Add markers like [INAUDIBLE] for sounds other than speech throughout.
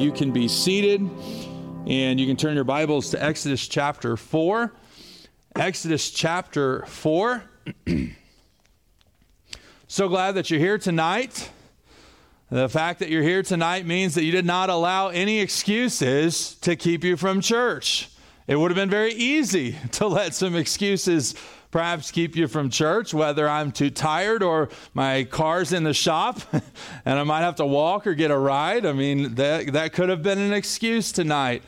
You can be seated and you can turn your Bibles to Exodus chapter 4. Exodus chapter 4. [CLEARS THROAT] so glad that you're here tonight. The fact that you're here tonight means that you did not allow any excuses to keep you from church. It would have been very easy [LAUGHS] to let some excuses perhaps keep you from church, whether I'm too tired or my car's in the shop [LAUGHS] and I might have to walk or get a ride. I mean, that, that could have been an excuse tonight.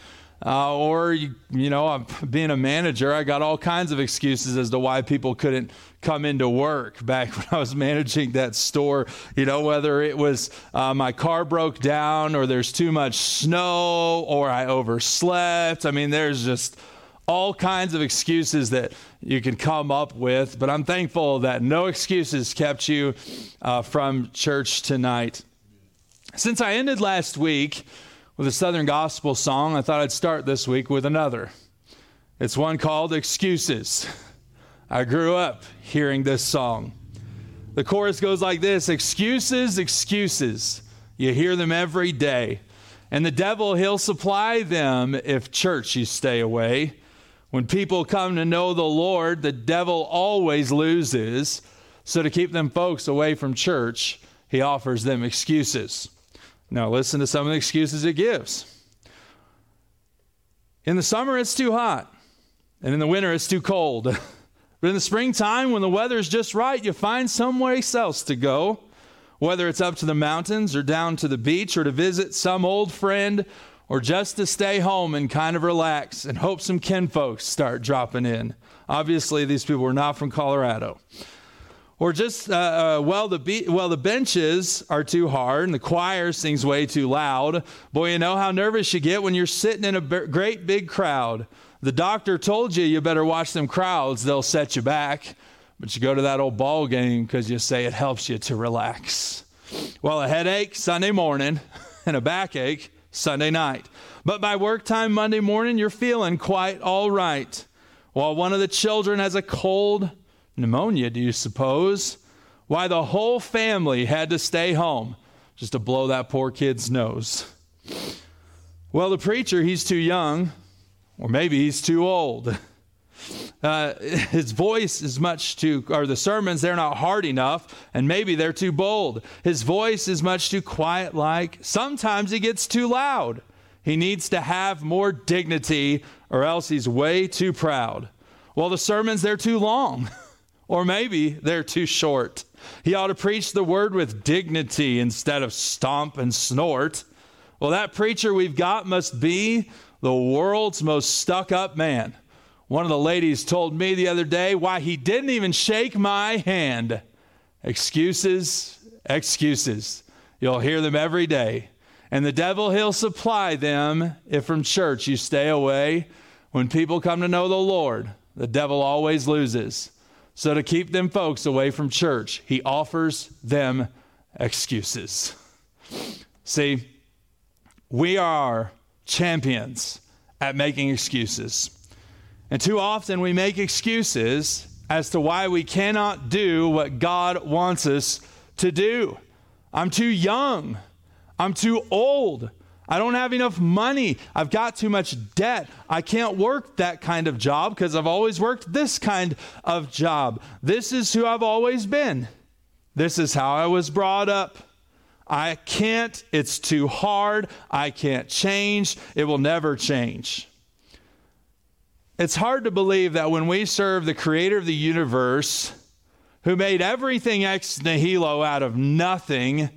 Uh, or, you, you know, I'm being a manager, I got all kinds of excuses as to why people couldn't come into work back [LAUGHS] when I was managing that store. You know, whether it was uh, my car broke down or there's too much snow or I overslept. I mean, there's just all kinds of excuses that you can come up with, but I'm thankful that no excuses kept you uh, from church tonight. Since I ended last week with a Southern Gospel song, I thought I'd start this week with another. It's one called Excuses. I grew up hearing this song. The chorus goes like this Excuses, excuses. You hear them every day. And the devil, he'll supply them if church you stay away. When people come to know the Lord, the devil always loses. So, to keep them folks away from church, he offers them excuses. Now, listen to some of the excuses it gives. In the summer, it's too hot, and in the winter, it's too cold. [LAUGHS] but in the springtime, when the weather's just right, you find someplace else to go, whether it's up to the mountains or down to the beach or to visit some old friend or just to stay home and kind of relax and hope some kinfolks start dropping in. Obviously, these people were not from Colorado. Or just, uh, uh, well, the be- well, the benches are too hard and the choir sings way too loud. Boy, you know how nervous you get when you're sitting in a b- great big crowd. The doctor told you you better watch them crowds, they'll set you back. But you go to that old ball game because you say it helps you to relax. Well, a headache Sunday morning [LAUGHS] and a backache Sunday night. But by work time Monday morning, you're feeling quite all right. While one of the children has a cold pneumonia, do you suppose? Why, the whole family had to stay home just to blow that poor kid's nose. Well, the preacher, he's too young, or maybe he's too old. Uh, [LAUGHS] his voice is much too, or the sermons, they're not hard enough, and maybe they're too bold. His voice is much too quiet like. Sometimes he gets too loud. He needs to have more dignity, or else he's way too proud. Well, the sermons, they're too long, [LAUGHS] or maybe they're too short. He ought to preach the word with dignity instead of stomp and snort. Well, that preacher we've got must be the world's most stuck up man. One of the ladies told me the other day why he didn't even shake my hand. Excuses, excuses. You'll hear them every day. And the devil, he'll supply them if from church you stay away. When people come to know the Lord, the devil always loses. So, to keep them folks away from church, he offers them excuses. See, we are champions at making excuses. And too often we make excuses as to why we cannot do what God wants us to do. I'm too young. I'm too old. I don't have enough money. I've got too much debt. I can't work that kind of job because I've always worked this kind of job. This is who I've always been. This is how I was brought up. I can't. It's too hard. I can't change. It will never change. It's hard to believe that when we serve the creator of the universe, who made everything ex nihilo out of nothing,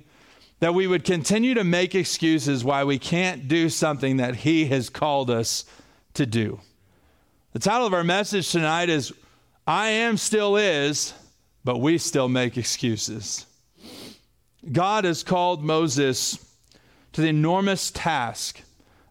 that we would continue to make excuses why we can't do something that he has called us to do. The title of our message tonight is I Am Still Is, but we still make excuses. God has called Moses to the enormous task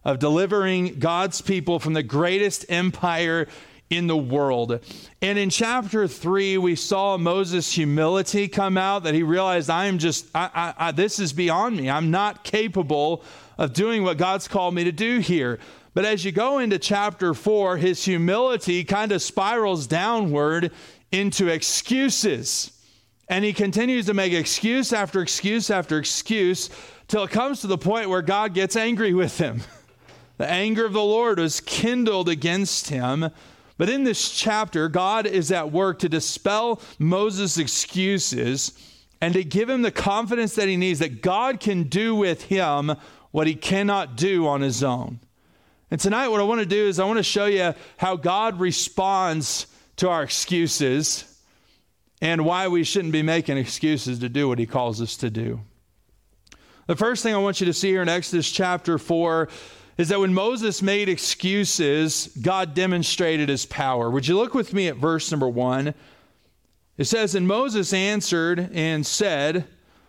of delivering God's people from the greatest empire in the world. And in chapter three, we saw Moses' humility come out that he realized, I am just, I, I, I, this is beyond me. I'm not capable of doing what God's called me to do here. But as you go into chapter four, his humility kind of spirals downward into excuses. And he continues to make excuse after excuse after excuse till it comes to the point where God gets angry with him. [LAUGHS] The anger of the Lord was kindled against him. But in this chapter, God is at work to dispel Moses' excuses and to give him the confidence that he needs that God can do with him what he cannot do on his own. And tonight, what I want to do is I want to show you how God responds to our excuses and why we shouldn't be making excuses to do what he calls us to do. The first thing I want you to see here in Exodus chapter 4 is that when Moses made excuses, God demonstrated his power. Would you look with me at verse number 1? It says, And Moses answered and said,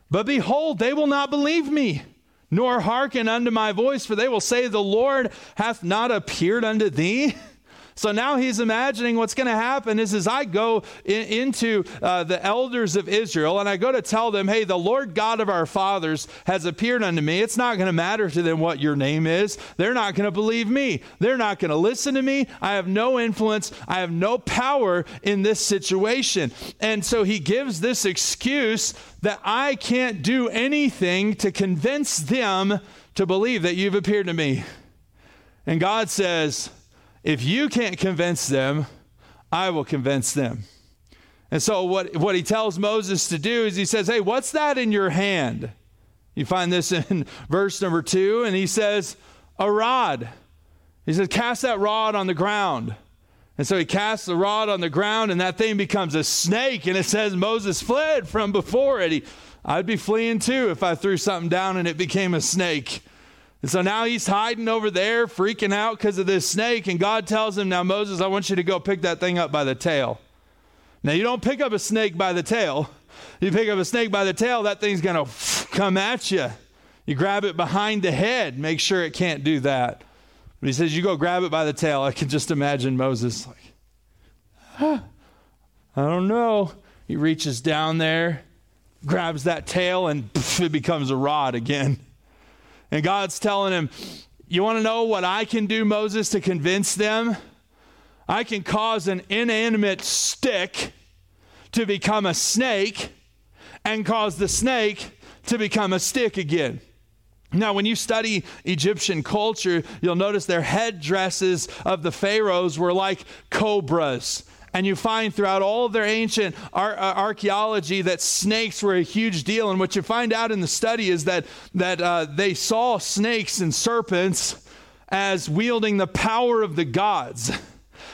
But behold, they will not believe me, nor hearken unto my voice, for they will say, The Lord hath not appeared unto thee. [LAUGHS] So now he's imagining what's going to happen is as I go in, into uh, the elders of Israel and I go to tell them, hey, the Lord God of our fathers has appeared unto me. It's not going to matter to them what your name is. They're not going to believe me. They're not going to listen to me. I have no influence. I have no power in this situation. And so he gives this excuse that I can't do anything to convince them to believe that you've appeared to me. And God says, if you can't convince them, I will convince them. And so, what, what he tells Moses to do is he says, Hey, what's that in your hand? You find this [LAUGHS] in verse number two, and he says, A rod. He says, Cast that rod on the ground. And so he casts the rod on the ground, and that thing becomes a snake. And it says Moses fled from before it. He, I'd be fleeing too if I threw something down and it became a snake. And so now he's hiding over there, freaking out because of this snake. And God tells him, Now, Moses, I want you to go pick that thing up by the tail. Now, you don't pick up a snake by the tail. You pick up a snake by the tail, that thing's going to come at you. You grab it behind the head, make sure it can't do that. But he says, You go grab it by the tail. I can just imagine Moses like, huh, I don't know. He reaches down there, grabs that tail, and [LAUGHS] it becomes a rod again. And God's telling him, You want to know what I can do, Moses, to convince them? I can cause an inanimate stick to become a snake and cause the snake to become a stick again. Now, when you study Egyptian culture, you'll notice their headdresses of the pharaohs were like cobras and you find throughout all of their ancient ar- uh, archaeology that snakes were a huge deal. And what you find out in the study is that, that uh, they saw snakes and serpents as wielding the power of the gods.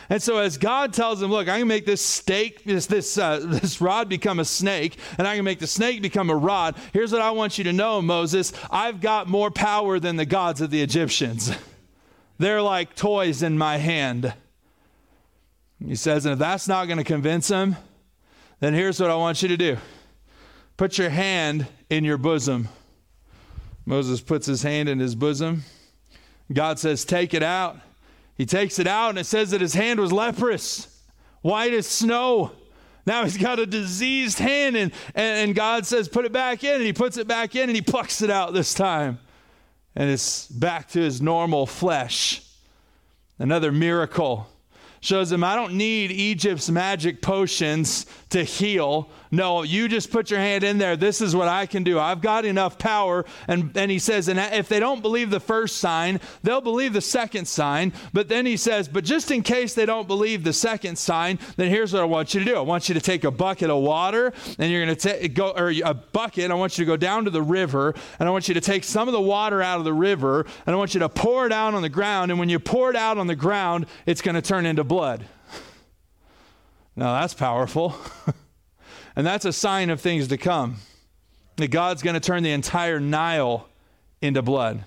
And so, as God tells them, look, I can make this stake, this this uh, this rod become a snake, and I can make the snake become a rod. Here's what I want you to know, Moses: I've got more power than the gods of the Egyptians. They're like toys in my hand. He says, and if that's not going to convince him, then here's what I want you to do put your hand in your bosom. Moses puts his hand in his bosom. God says, Take it out. He takes it out, and it says that his hand was leprous, white as snow. Now he's got a diseased hand, and, and, God says, Put it back in. And he puts it back in, and he plucks it out this time. And it's back to his normal flesh. Another miracle shows him, I don't need Egypt's magic potions to heal. No, you just put your hand in there. This is what I can do. I've got enough power. And, and he says, and if they don't believe the first sign, they'll believe the second sign. But then he says, but just in case they don't believe the second sign, then here's what I want you to do. I want you to take a bucket of water and you're going to go, or a bucket. I want you to go down to the river and I want you to take some of the water out of the river and I want you to pour it out on the ground. And when you pour it out on the ground, it's going to turn into blood. Now that's powerful. [LAUGHS] And that's a sign of things to come. That God's going to turn the entire Nile into blood.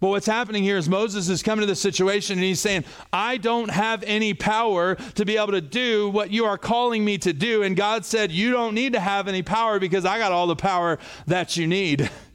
But what's happening here is Moses is coming to the situation and he's saying, I don't have any power to be able to do what you are calling me to do. And God said, You don't need to have any power because I got all the power that you need. [LAUGHS]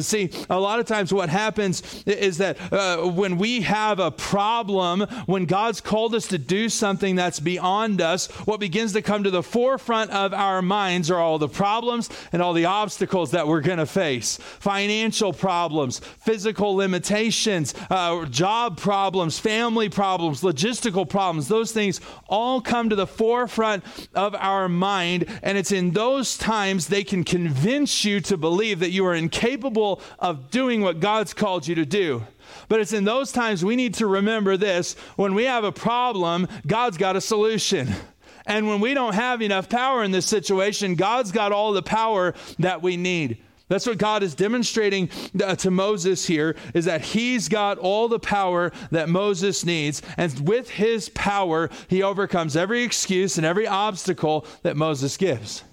See, a lot of times what happens is that uh, when we have a problem, when God's called us to do something that's beyond us, what begins to come to the forefront of our minds are all the problems and all the obstacles that we're going to face financial problems, physical limitations, uh, job problems, family problems, logistical problems. Those things all come to the forefront of our mind, and it's in those times they can convince you to believe that you are incapable capable of doing what God's called you to do. But it's in those times we need to remember this when we have a problem, God's got a solution. And when we don't have enough power in this situation, God's got all the power that we need. That's what God is demonstrating uh, to Moses here is that he's got all the power that Moses needs and with his power he overcomes every excuse and every obstacle that Moses gives.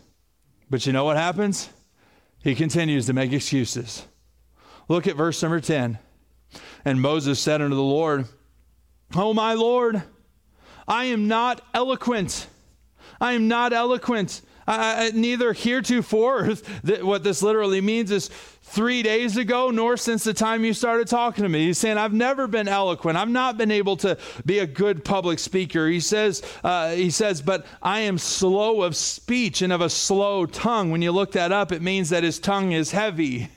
But you know what happens? He continues to make excuses. Look at verse number 10. And Moses said unto the Lord, Oh, my Lord, I am not eloquent. I am not eloquent. I, I, neither heretofore, [LAUGHS] what this literally means is three days ago, nor since the time you started talking to me. He's saying, I've never been eloquent. I've not been able to be a good public speaker. He says, uh, he says, but I am slow of speech and of a slow tongue. When you look that up, it means that his tongue is heavy.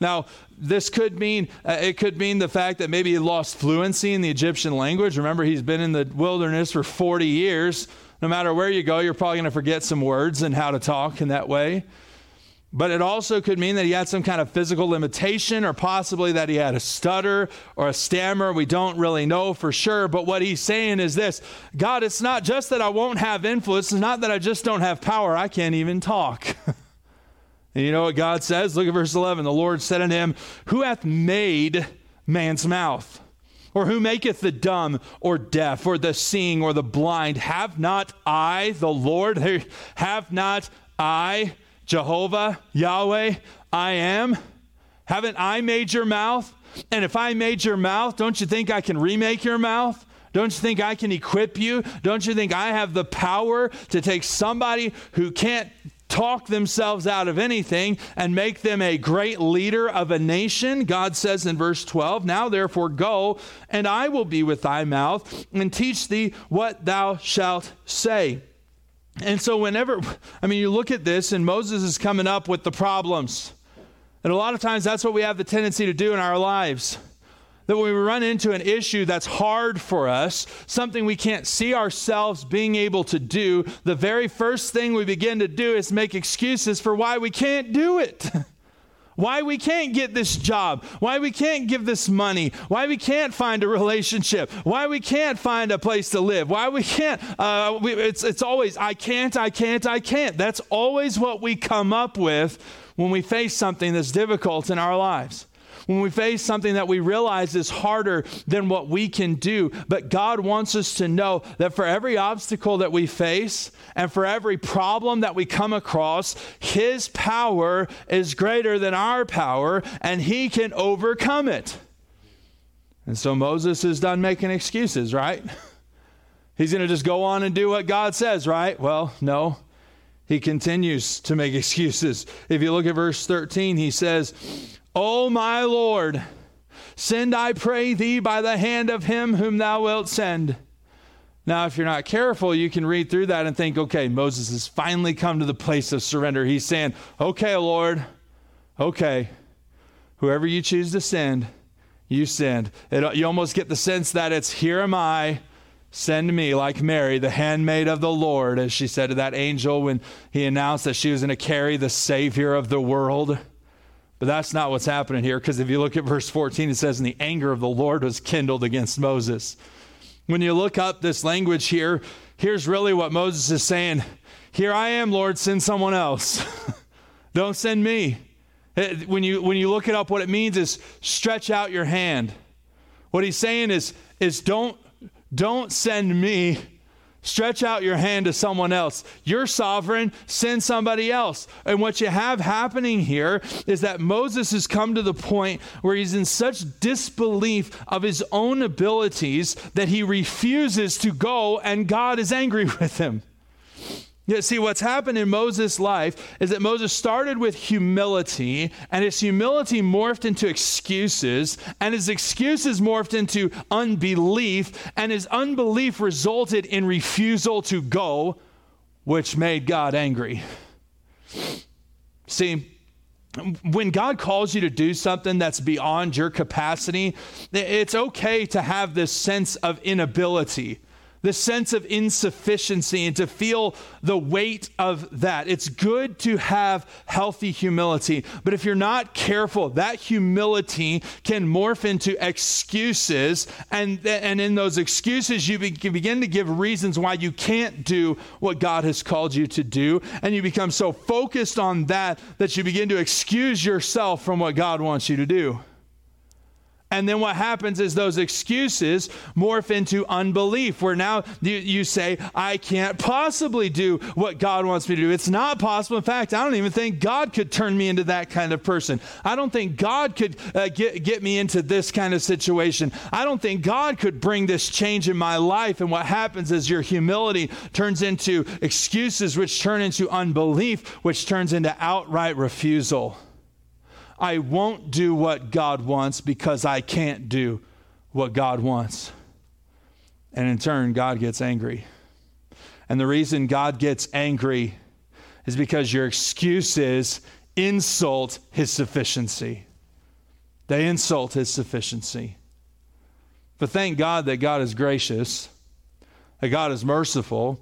Now, this could mean uh, it could mean the fact that maybe he lost fluency in the Egyptian language. Remember, he's been in the wilderness for 40 years. No matter where you go, you're probably going to forget some words and how to talk in that way. But it also could mean that he had some kind of physical limitation, or possibly that he had a stutter or a stammer. We don't really know for sure. But what he's saying is this God, it's not just that I won't have influence, it's not that I just don't have power, I can't even talk. [LAUGHS] and you know what God says? Look at verse 11. The Lord said unto him, Who hath made man's mouth? Or who maketh the dumb or deaf or the seeing or the blind? Have not I, the Lord? [LAUGHS] Have not I? Jehovah, Yahweh, I am? Haven't I made your mouth? And if I made your mouth, don't you think I can remake your mouth? Don't you think I can equip you? Don't you think I have the power to take somebody who can't talk themselves out of anything and make them a great leader of a nation? God says in verse 12, Now therefore go, and I will be with thy mouth and teach thee what thou shalt say. And so, whenever, I mean, you look at this, and Moses is coming up with the problems. And a lot of times, that's what we have the tendency to do in our lives. That when we run into an issue that's hard for us, something we can't see ourselves being able to do, the very first thing we begin to do is make excuses for why we can't do it. [LAUGHS] why we can't get this job, why we can't give this money, why we can't find a relationship, why we can't find a place to live, why we can't. Uh, we, it's, it's always, I can't, I can't, I can't. That's always what we come up with when we face something that's difficult in our lives when we face something that we realize is harder than what we can do. But God wants us to know that for every obstacle that we face and for every problem that we come across, His power is greater than our power and He can overcome it. And so Moses is done making excuses, right? [LAUGHS] He's going to just go on and do what God says, right? Well, no. He continues to make [LAUGHS] excuses. If you look at verse 13, he says, O my Lord, send, I pray thee, by the hand of him whom thou wilt send. Now, if you're not careful, you can read through that and think, okay, Moses has finally come to the place of surrender. He's saying, okay, Lord, okay, whoever you choose to send, you send. It, you almost get the sense that it's, here am I, send me like Mary, the handmaid of the Lord, as she said to that angel when he announced that she was going to carry the Savior of the world. But that's not what's happening here because if you look at verse 14, it says, And the anger of the Lord was kindled against Moses. When you look up this language here, here's really what Moses is saying Here I am, Lord, send someone else. [LAUGHS] Don't send me. Eh, when you, when you look it up, what it means is stretch out your hand. What he's saying is, is don't, don't send me Stretch out your hand to someone else. You're sovereign, send somebody else. And what you have happening here is that Moses has come to the point where he's in such disbelief of his own abilities that he refuses to go, and God is angry [LAUGHS] with him. Yeah, see, what's happened in Moses' life is that Moses started with humility, and his humility morphed into excuses, and his excuses morphed into unbelief, and his unbelief resulted in refusal to go, which made God angry. See, when God calls you to do something that's beyond your capacity, it's okay to have this sense of inability the sense of insufficiency and to feel the weight of that. It's good to have healthy humility, but if you're not careful, that humility can morph into excuses, and, and in those excuses, you be, begin to give reasons why you can't do what God has called you to do, and you become so focused on that that you begin to excuse yourself from what God wants you to do. And then what happens is those excuses morph into unbelief, where now you, you, say, I can't possibly do what God wants me to do. It's not possible. In fact, I don't even think God could turn me into that kind of person. I don't think God could uh, get, get me into this kind of situation. I don't think God could bring this change in my life. And what happens is your humility turns into excuses, which turn into unbelief, which turns into outright refusal. I won't do what God wants because I can't do what God wants. And in turn, God gets angry. And the reason God gets angry is because your excuses insult his sufficiency. They insult his sufficiency. But thank God that God is gracious, that God is merciful,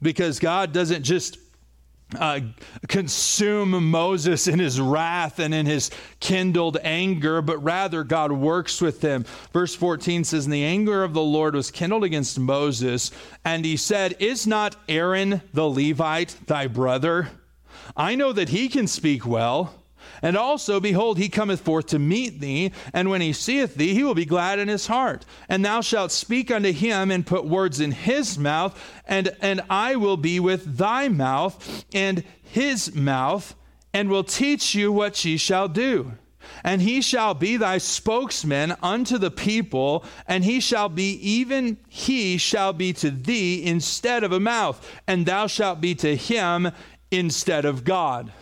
because God doesn't just uh, consume Moses in his wrath and in his kindled anger, but rather God works with him. Verse 14 says, And the anger of the Lord was kindled against Moses, and he said, Is not Aaron the Levite thy brother? I know that he can speak well. And also, behold, he cometh forth to meet thee, and when he seeth thee, he will be glad in his heart. And thou shalt speak unto him and put words in his mouth, and, and I will be with thy mouth and his mouth, and will teach you what ye shall do. And he shall be thy spokesman unto the people, and he shall be, even he shall be to thee instead of a mouth, and thou shalt be to him instead of God.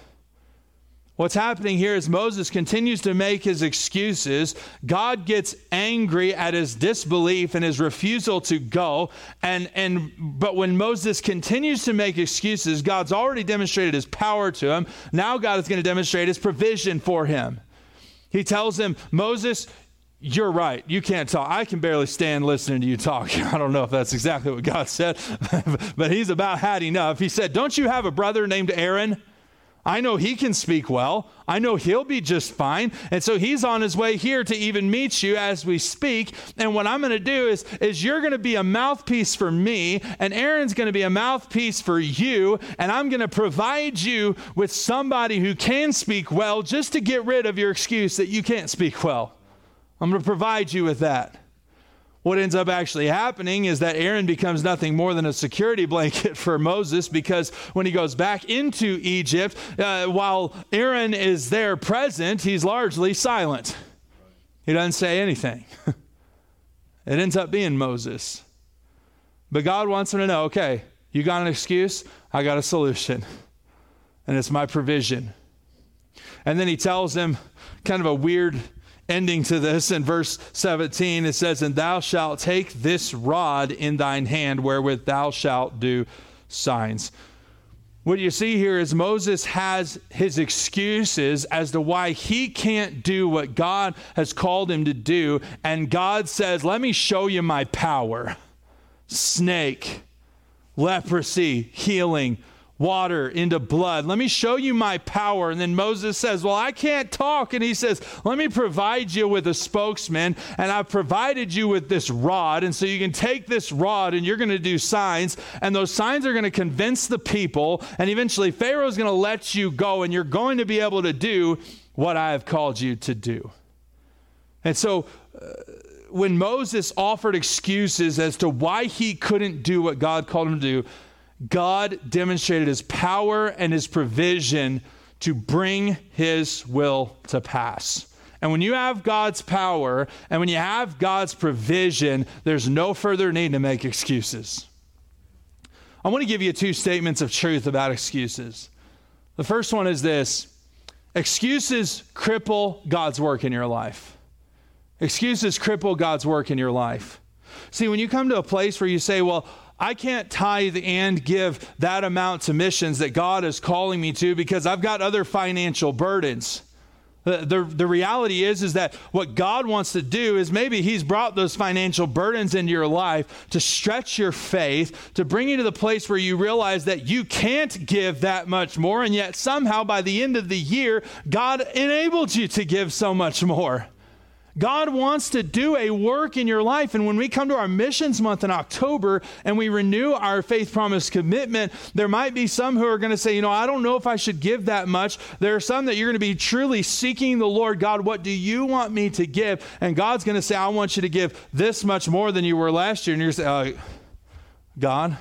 What's happening here is Moses continues to make his excuses. God gets angry at his disbelief and his refusal to go. And, and, but when Moses continues to make excuses, God's already demonstrated his power to him. Now God is going to demonstrate his provision for him. He tells him, Moses, you're right. You can't talk. I can barely stand listening to you talk. [LAUGHS] I don't know if that's exactly what God said, [LAUGHS] but he's about had enough. He said, Don't you have a brother named Aaron? I know he can speak well. I know he'll be just fine. And so he's on his way here to even meet you as we speak. And what I'm going to do is, is you're going to be a mouthpiece for me, and Aaron's going to be a mouthpiece for you. And I'm going to provide you with somebody who can speak well just to get rid of your excuse that you can't speak well. I'm going to provide you with that. What ends up actually happening is that Aaron becomes nothing more than a security [LAUGHS] blanket for Moses because when he goes back into Egypt, uh, while Aaron is there present, he's largely silent. He doesn't say anything. [LAUGHS] it ends up being Moses. But God wants him to know okay, you got an excuse, I got a solution. And it's my provision. And then he tells him kind of a weird ending to this in verse 17 it says and thou shalt take this rod in thine hand wherewith thou shalt do signs what you see here is Moses has his excuses as to why he can't do what God has called him to do. And God says, Let me show you my power. Snake, leprosy, healing, water into blood. Let me show you my power. And then Moses says, Well, I can't talk. And he says, Let me provide you with a spokesman. And I've provided you with this rod. And so you can take this rod and you're going to do signs. And those signs are going to convince the people. And eventually, Pharaoh's going to let you go. And you're going to be able to do what I have called you to do. And so, uh, when Moses offered excuses as to why he couldn't do what God called him to do, God demonstrated his power and his provision to bring his will to pass. And when you have God's power and when you have God's provision, there's no further need to make excuses. I want to give you two statements of truth about excuses. The first one is this excuses cripple God's work in your life. Excuses cripple God's work in your life. See, when you come to a place where you say, well, I can't tithe and give that amount to missions that God is calling me to because I've got other financial burdens. The, the, the, reality is is that what God wants to do is maybe he's brought those financial burdens into your life to stretch your faith, to bring you to the place where you realize that you can't give that much more and yet somehow by the end of the year God enabled you to give so much more. God wants to do a work in your life. And when we come to our missions month in October and we renew our faith promise commitment, there might be some who are going to say, you know, I don't know if I should give that much. There are some that you're going to be truly seeking the Lord. God, what do you want me to give? And God's going to say, I want you to give this much more than you were last year. And you're saying, uh, God,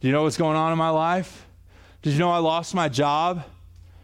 do you know what's going on in my life? Did you know I lost my job?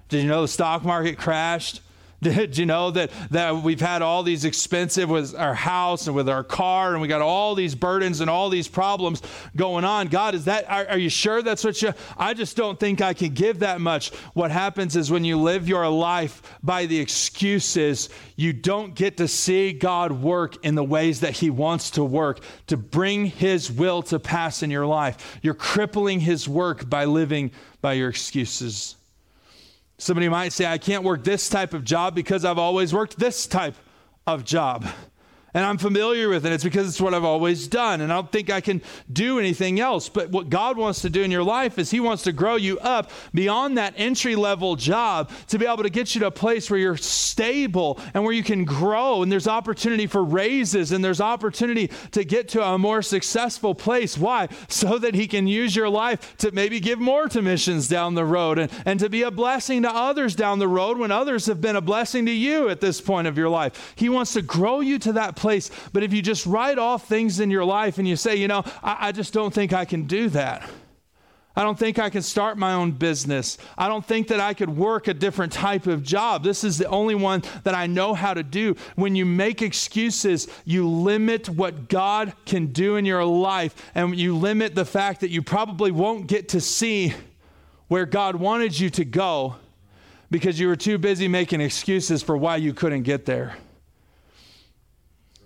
Did you know the stock market crashed? [LAUGHS] Did you know that, that we've had all these expensive with our house and with our car, and we got all these burdens and all these problems going on? God, is that, are, are you sure that's what you, I just don't think I can give that much. What happens is when you live your life by the excuses, you don't get to see God work in the ways that He wants to work to bring His will to pass in your life. You're crippling His work by living by your excuses. Somebody might say, I can't work this type of job because I've always worked this type of job and I'm familiar with it. It's because it's what I've always done, and I don't think I can do anything else. But what God wants to do in your life is He wants to grow you up beyond that entry level job to be able to get you to a place where you're stable and where you can grow, and there's opportunity for raises, and there's opportunity to get to a more successful place. Why? So that He can use your life to maybe give more to missions down the road and, and to be a blessing to others down the road when others have been a blessing to you at this point of your life. He wants to grow you to that place place. But if you just write off things in your life and you say, you know, I, I just don't think I can do that. I don't think I can start my own business. I don't think that I could work a different type of job. This is the only one that I know how to do. When you make excuses, you limit what God can do in your life, and you limit the fact that you probably won't get to see where God wanted you to go because you were too busy making excuses for why you couldn't get there.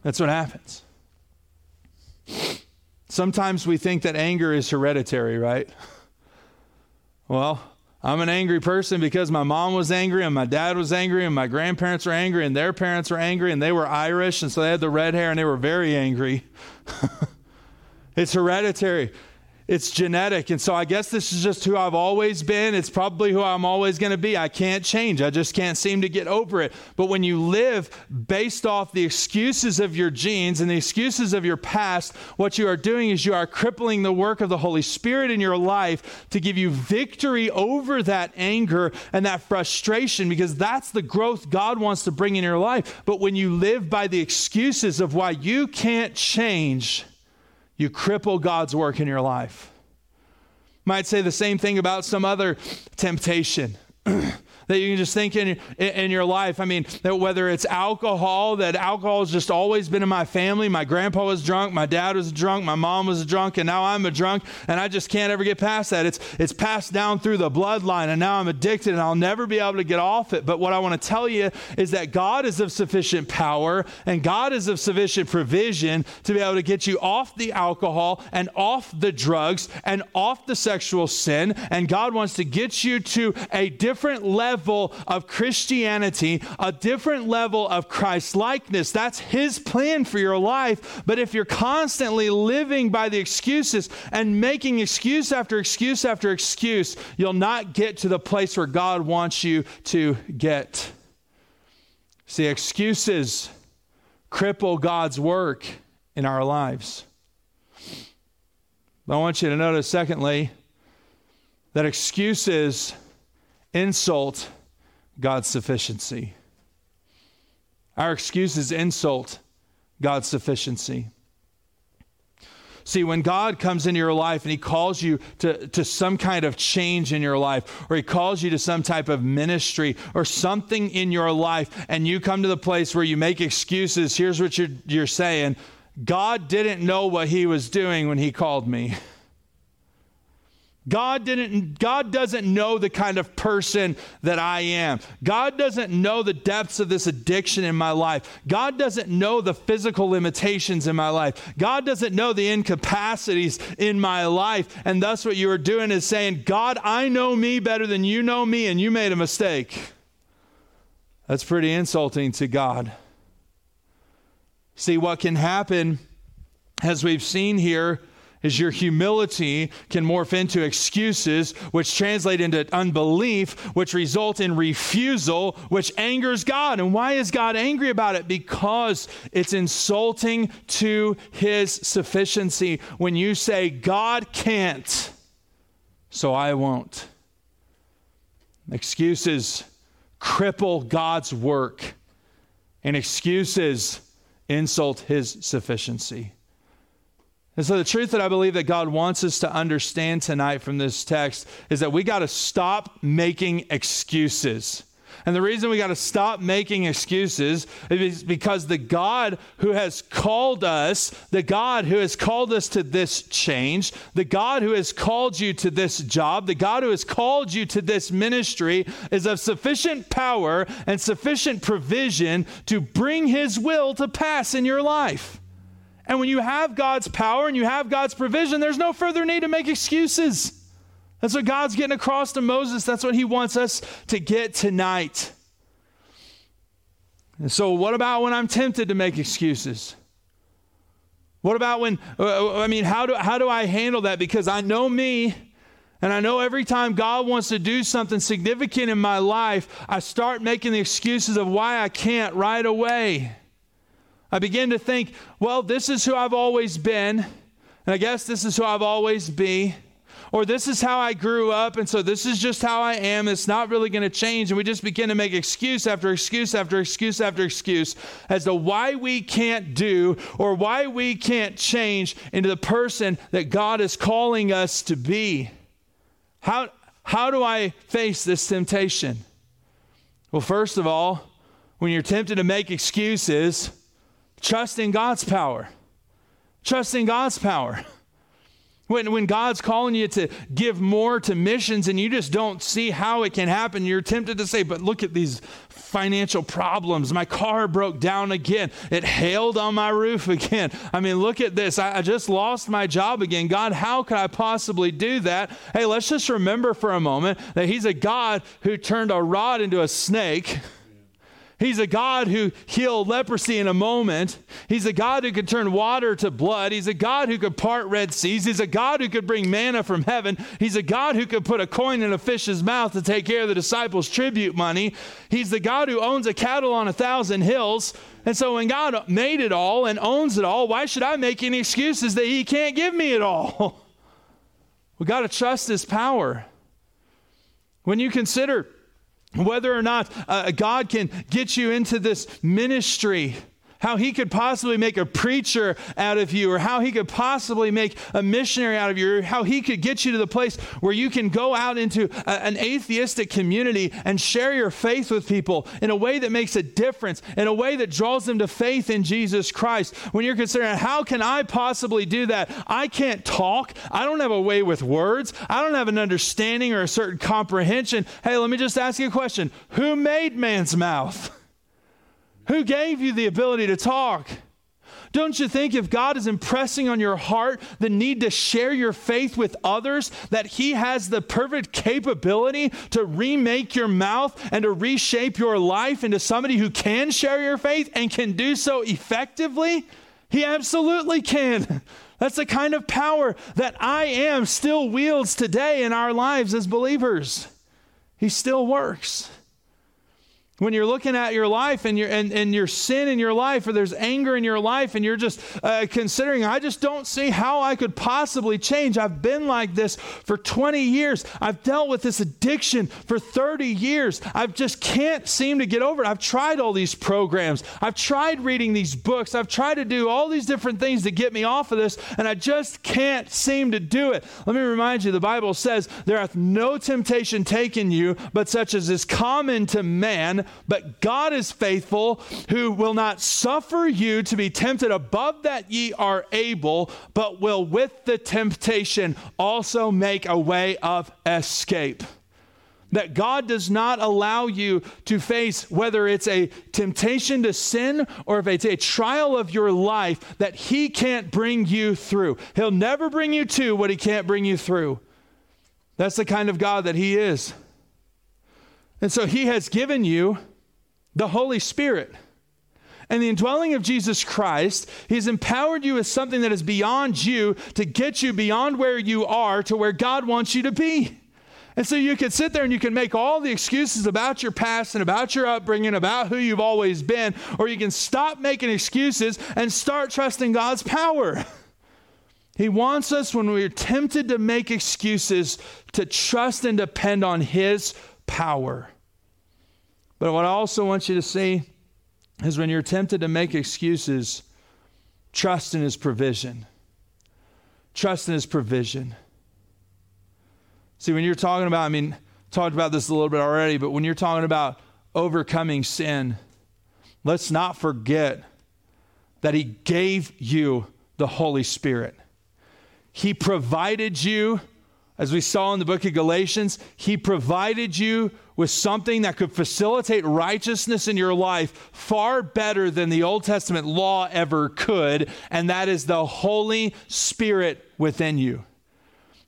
That's what happens. Sometimes we think that anger is hereditary, right? Well, I'm an angry person because my mom was angry and my dad was angry and my grandparents were angry and their parents were angry and they were Irish and so they had the red hair and they were very angry. [LAUGHS] it's hereditary it's genetic. And so I guess this is just who I've always been. It's probably who I'm always going to be. I can't change. I just can't seem to get over it. But when you live based off the excuses of your genes and the excuses of your past, what you are doing is you are crippling the work of the Holy Spirit in your life to give you victory over that anger and that frustration because that's the growth God wants to bring in your life. But when you live by the excuses of why you can't change, you cripple God's work in your life. Might say the same thing about some other temptation. [CLEARS THROAT] that you can just think in, in your life. I mean, that whether it's alcohol, that alcohol has just always been in my family. My grandpa was drunk, my dad was drunk, my mom was drunk, and now I'm a drunk, and I just can't ever get past that. It's, it's passed down through the bloodline, and now I'm addicted, and I'll never be able to get off it. But what I want to tell you is that God is of sufficient power, and God is of sufficient provision to be able to get you off the alcohol and off the drugs and off the sexual sin. And God wants to get you to a different level level of Christianity, a different level of Christ likeness. That's His plan for your life. But if you're constantly living by the excuses and making excuse after excuse after excuse, you'll not get to the place where God wants you to get. See, excuses cripple God's work in our lives. I want you to notice, secondly, that excuses insult God's sufficiency. Our excuses insult God's sufficiency. See, when God comes into your life and He calls you to, to some kind of change in your life, or He calls you to some type of ministry or something in your life, and you come to the place where you make excuses, here's what you're, you're saying God didn't know what He was doing when He called me. [LAUGHS] God didn't God doesn't know the kind of person that I am. God doesn't know the depths of this addiction in my life. God doesn't know the physical limitations in my life. God doesn't know the incapacities in my life. And thus what you are doing is saying, "God, I know me better than you know me and you made a mistake." That's pretty insulting to God. See what can happen as we've seen here is your humility can morph into excuses, which translate into unbelief, which result in refusal, which angers God. And why is God angry about it? Because it's insulting to his sufficiency when you say, God can't, so I won't. Excuses cripple God's work, and excuses insult his sufficiency. And so, the truth that I believe that God wants us to understand tonight from this text is that we got to stop making excuses. And the reason we got to stop making excuses is because the God who has called us, the God who has called us to this change, the God who has called you to this job, the God who has called you to this ministry is of sufficient power and sufficient provision to bring his will to pass in your life. And when you have God's power and you have God's provision, there's no further need to make excuses. That's what God's getting across to Moses. That's what he wants us to get tonight. And so, what about when I'm tempted to make excuses? What about when, uh, I mean, how do, how do I handle that? Because I know me, and I know every time God wants to do something significant in my life, I start making the excuses of why I can't right away. I begin to think, well, this is who I've always been, and I guess this is who I've always be. Or this is how I grew up, and so this is just how I am. It's not really going to change. And we just begin to make excuse after excuse after excuse after excuse as to why we can't do or why we can't change into the person that God is calling us to be. How, how do I face this temptation? Well, first of all, when you're tempted to make excuses, Trust in God's power. Trust in God's power. When, when God's calling you to give more to missions and you just don't see how it can happen, you're tempted to say, But look at these financial problems. My car broke down again. It hailed on my roof again. I mean, look at this. I, I just lost my job again. God, how could I possibly do that? Hey, let's just remember for a moment that He's a God who turned a rod into a snake. He's a God who healed leprosy in a moment. He's a God who could turn water to blood. He's a God who could part Red Seas. He's a God who could bring manna from heaven. He's a God who could put a coin in a fish's mouth to take care of the disciples' tribute money. He's the God who owns a cattle on a thousand hills. And so when God made it all and owns it all, why should I make any excuses that He can't give me it all? [LAUGHS] we got to trust His power. When you consider whether or not uh, God can get you into this ministry how he could possibly make a preacher out of you, or how he could possibly make a missionary out of you, or how he could get you to the place where you can go out into a, an atheistic community and share your faith with people in a way that makes a difference, in a way that draws them to faith in Jesus Christ. When you're considering, how can I possibly do that? I can't talk. I don't have a way with words. I don't have an understanding or a certain comprehension. Hey, let me just ask you a question Who made man's mouth? [LAUGHS] Who gave you the ability to talk? Don't you think if God is impressing on your heart the need to share your faith with others, that He has the perfect capability to remake your mouth and to reshape your life into somebody who can share your faith and can do so effectively? He absolutely can. [LAUGHS] That's the kind of power that I am still wields today in our lives as believers. He still works when you're looking at your life and your and, and your sin in your life or there's anger in your life and you're just uh, considering i just don't see how i could possibly change. I've been like this for 20 years. I've dealt with this addiction for 30 years. I just can't seem to get over it. I've tried all these programs. I've tried reading these books. I've tried to do all these different things to get me off of this and i just can't seem to do it. Let me remind you the bible says there hath no temptation taken you but such as is common to man but God is faithful, who will not suffer you to be tempted above that ye are able, but will with the temptation also make a way of escape that God does not allow you to face, whether it's a temptation to sin or if it's a trial of your life, that He can't bring you through. He'll never bring you to what He can't bring you through. That's the kind of God that He is. And so He has given you the Holy Spirit. And the indwelling of Jesus Christ, He's empowered you with something that is beyond you to get you beyond where you are to where God wants you to be. And so you can sit there and you can make all the excuses about your past and about your upbringing, about who you've always been, or you can stop making excuses and start trusting God's power. He wants us, when we're tempted to make excuses, to trust and depend on His power. But what I also want you to see is when you're tempted to make excuses, trust in His provision. Trust in His provision. See, when you're talking about, I mean, talked about this a little bit already, but when you're talking about overcoming sin, let's not forget that He gave you the Holy Spirit. He provided you, as we saw in the book of Galatians, He provided you with something that could facilitate righteousness in your life far better than the Old Testament law ever could, and that is the Holy Spirit within you.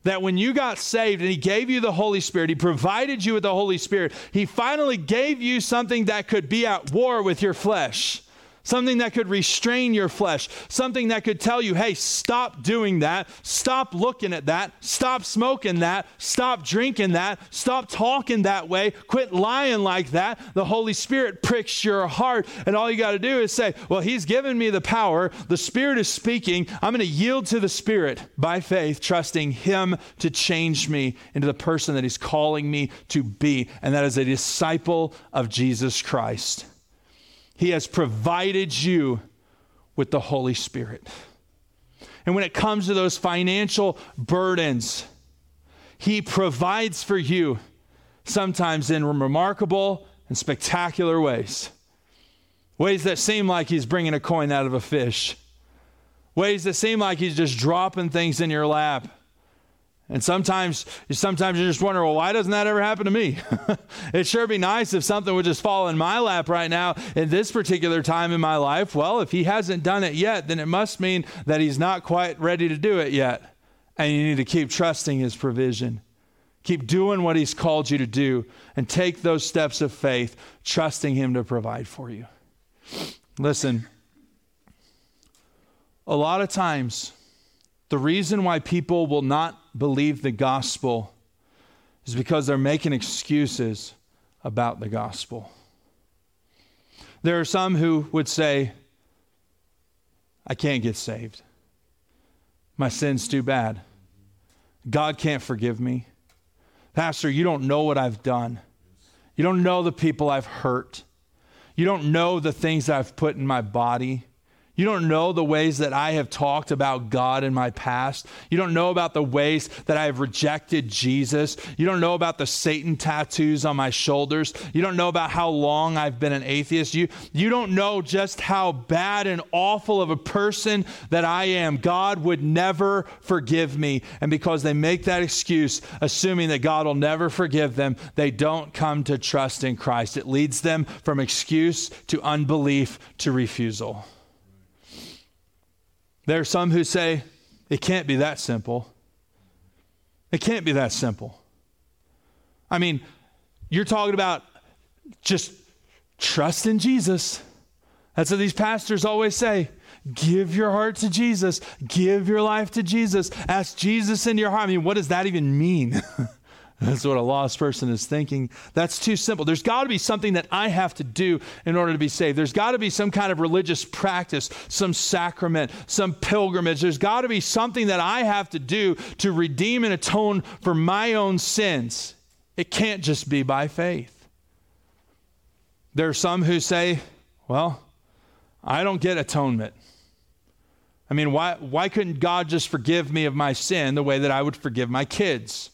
That when you got saved and He gave you the Holy Spirit, He provided you with the Holy Spirit, He finally gave you something that could be at war with your flesh something that could restrain your flesh, something that could tell you, hey, stop doing that, stop looking at that, stop smoking that, stop drinking that, stop talking that way, quit lying like that. The Holy Spirit pricks your heart, and all you got to do is say, well, He's given me the power, the Spirit is speaking, I'm going to yield to the Spirit by faith, trusting Him to change me into the person that He's calling me to be, and that is a disciple of Jesus Christ. He has provided you with the Holy Spirit. And when it comes to those financial burdens, He provides for you, sometimes in remarkable and spectacular ways. Ways that seem like He's bringing a coin out of a fish, ways that seem like He's just dropping things in your lap. And sometimes, sometimes you just wonder, well, why doesn't that ever happen to me? [LAUGHS] It'd sure be nice if something would just fall in my lap right now in this particular time in my life. Well, if he hasn't done it yet, then it must mean that he's not quite ready to do it yet. And you need to keep trusting his provision. Keep doing what he's called you to do and take those steps of faith, trusting him to provide for you. Listen, a lot of times, the reason why people will not believe the gospel is because they're making excuses about the gospel. There are some who would say, I can't get saved. My sin's too bad. God can't forgive me. Pastor, you don't know what I've done. You don't know the people I've hurt. You don't know the things I've put in my body. You don't know the ways that I have talked about God in my past. You don't know about the ways that I have rejected Jesus. You don't know about the Satan tattoos on my shoulders. You don't know about how long I've been an atheist. You, you don't know just how bad and awful of a person that I am. God would never forgive me. And because they make that excuse, assuming that God will never forgive them, they don't come to trust in Christ. It leads them from excuse to unbelief to refusal. There are some who say, it can't be that simple. It can't be that simple. I mean, you're talking about just trust in Jesus. That's what these pastors always say. Give your heart to Jesus. Give your life to Jesus. Ask Jesus in your heart. I mean, what does that even mean? [LAUGHS] That's what a lost person is thinking. That's too simple. There's got to be something that I have to do in order to be saved. There's got to be some kind of religious practice, some sacrament, some pilgrimage. There's got to be something that I have to do to redeem and atone for my own sins. It can't just be by faith. There are some who say, well, I don't get atonement. I mean, why, why couldn't God just forgive me of my sin the way that I would forgive my kids?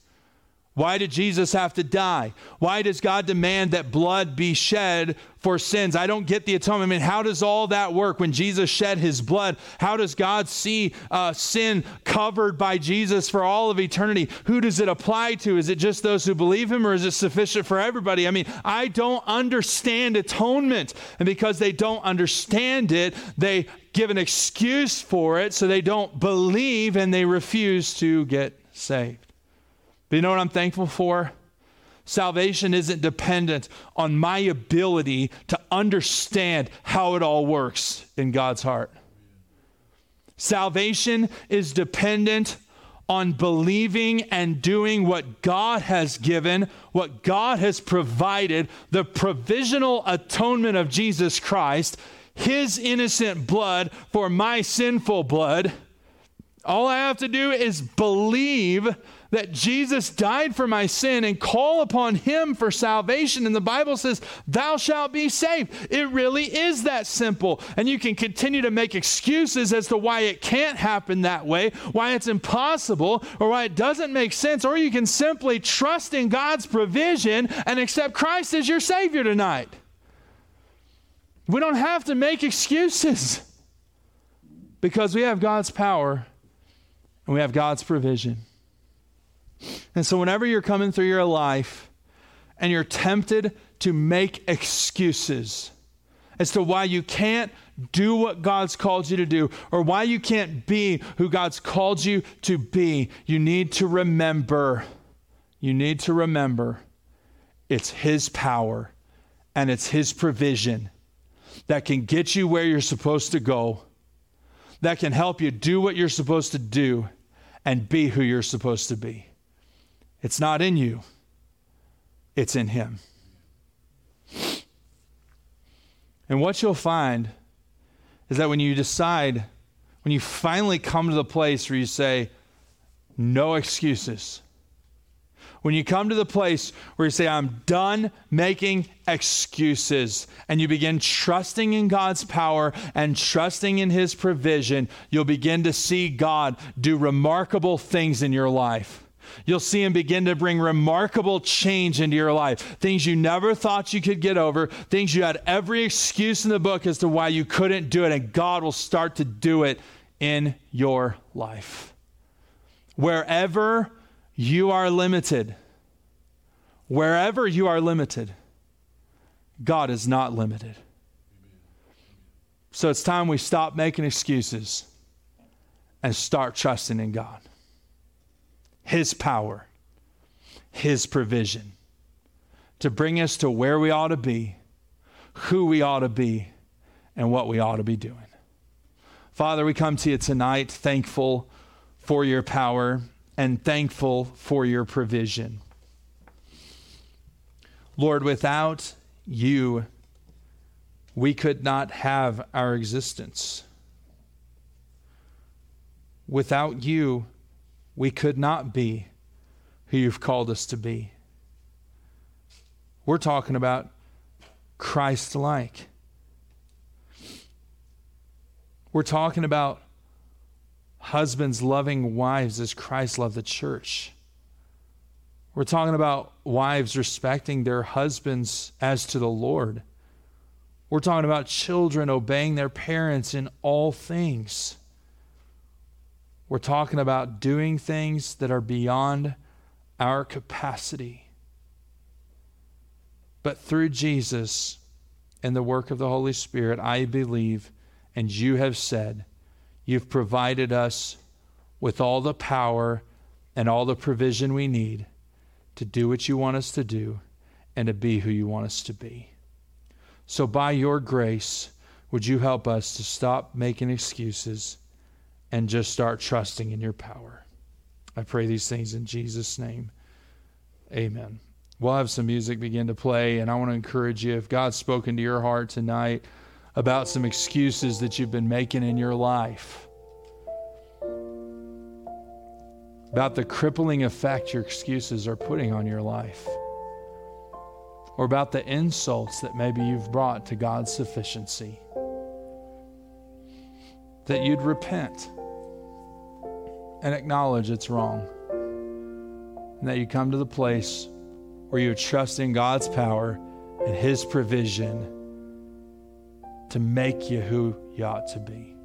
Why did Jesus have to die? Why does God demand that blood be shed for sins? I don't get the atonement. I mean, how does all that work when Jesus shed his blood? How does God see uh, sin covered by Jesus for all of eternity? Who does it apply to? Is it just those who believe him or is it sufficient for everybody? I mean, I don't understand atonement. And because they don't understand it, they give an excuse for it so they don't believe and they refuse to get saved. But you know what I'm thankful for? Salvation isn't dependent on my ability to understand how it all works in God's heart. Salvation is dependent on believing and doing what God has given, what God has provided, the provisional atonement of Jesus Christ, his innocent blood for my sinful blood. All I have to do is believe that Jesus died for my sin and call upon him for salvation. And the Bible says, Thou shalt be saved. It really is that simple. And you can continue to make excuses as to why it can't happen that way, why it's impossible, or why it doesn't make sense. Or you can simply trust in God's provision and accept Christ as your Savior tonight. We don't have to make excuses [LAUGHS] because we have God's power and we have God's provision. And so, whenever you're coming through your life and you're tempted to make excuses as to why you can't do what God's called you to do or why you can't be who God's called you to be, you need to remember. You need to remember it's His power and it's His provision that can get you where you're supposed to go, that can help you do what you're supposed to do and be who you're supposed to be. It's not in you, it's in Him. And what you'll find is that when you decide, when you finally come to the place where you say, no excuses, when you come to the place where you say, I'm done making excuses, and you begin trusting in God's power and trusting in His provision, you'll begin to see God do remarkable things in your life. You'll see him begin to bring remarkable change into your life. Things you never thought you could get over, things you had every excuse in the book as to why you couldn't do it, and God will start to do it in your life. Wherever you are limited, wherever you are limited, God is not limited. So it's time we stop making excuses and start trusting in God. His power, His provision to bring us to where we ought to be, who we ought to be, and what we ought to be doing. Father, we come to you tonight thankful for your power and thankful for your provision. Lord, without you, we could not have our existence. Without you, we could not be who you've called us to be. We're talking about Christ like. We're talking about husbands loving wives as Christ loved the church. We're talking about wives respecting their husbands as to the Lord. We're talking about children obeying their parents in all things. We're talking about doing things that are beyond our capacity. But through Jesus and the work of the Holy Spirit, I believe, and you have said, you've provided us with all the power and all the provision we need to do what you want us to do and to be who you want us to be. So, by your grace, would you help us to stop making excuses? And just start trusting in your power. I pray these things in Jesus' name. Amen. We'll have some music begin to play, and I want to encourage you if God's spoken to your heart tonight about some excuses that you've been making in your life, about the crippling effect your excuses are putting on your life, or about the insults that maybe you've brought to God's sufficiency, that you'd repent and acknowledge it's wrong. and that you come to the place where you trust in God's power and His provision to make you who you ought to be.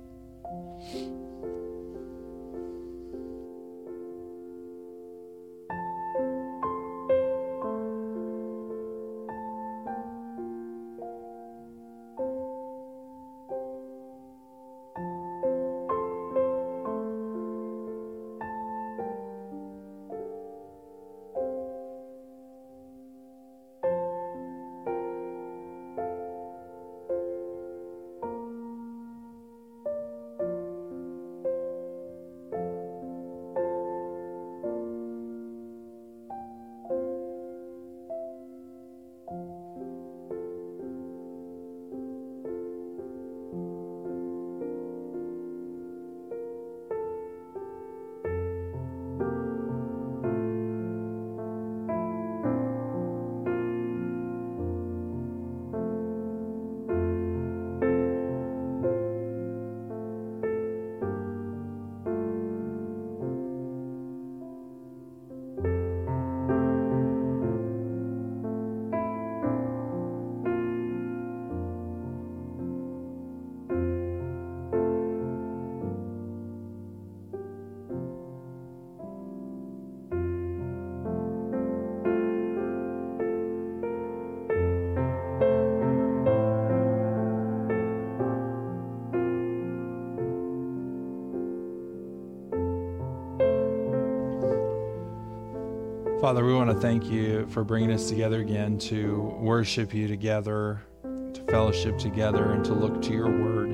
Father, we want to thank you for bringing us together again to worship you together, to fellowship together, and to look to your word.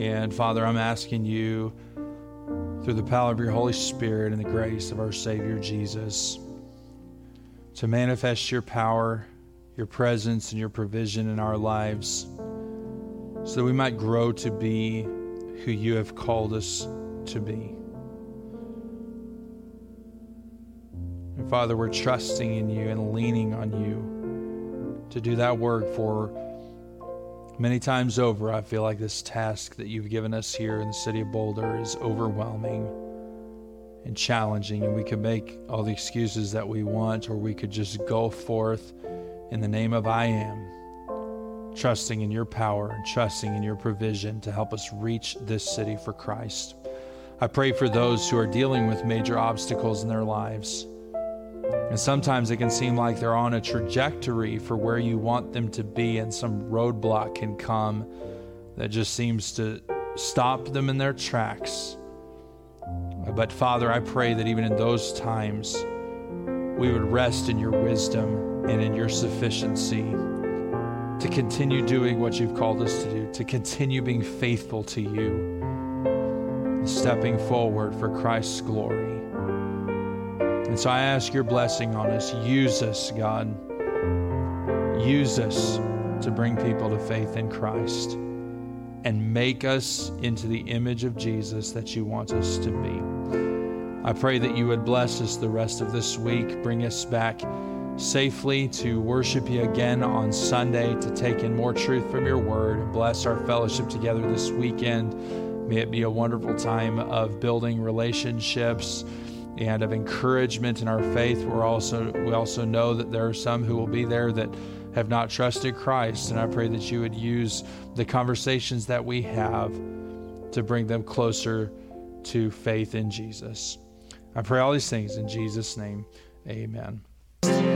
And Father, I'm asking you, through the power of your Holy Spirit and the grace of our Savior Jesus, to manifest your power, your presence, and your provision in our lives so that we might grow to be who you have called us to be. Father, we're trusting in you and leaning on you to do that work for many times over. I feel like this task that you've given us here in the city of Boulder is overwhelming and challenging, and we could make all the excuses that we want, or we could just go forth in the name of I am, trusting in your power and trusting in your provision to help us reach this city for Christ. I pray for those who are dealing with major obstacles in their lives. And sometimes it can seem like they're on a trajectory for where you want them to be, and some roadblock can come that just seems to stop them in their tracks. But Father, I pray that even in those times, we would rest in your wisdom and in your sufficiency to continue doing what you've called us to do, to continue being faithful to you, stepping forward for Christ's glory. And so I ask your blessing on us. Use us, God. Use us to bring people to faith in Christ and make us into the image of Jesus that you want us to be. I pray that you would bless us the rest of this week, bring us back safely to worship you again on Sunday, to take in more truth from your word, and bless our fellowship together this weekend. May it be a wonderful time of building relationships and of encouragement in our faith. We're also we also know that there are some who will be there that have not trusted Christ, and I pray that you would use the conversations that we have to bring them closer to faith in Jesus. I pray all these things in Jesus' name. Amen.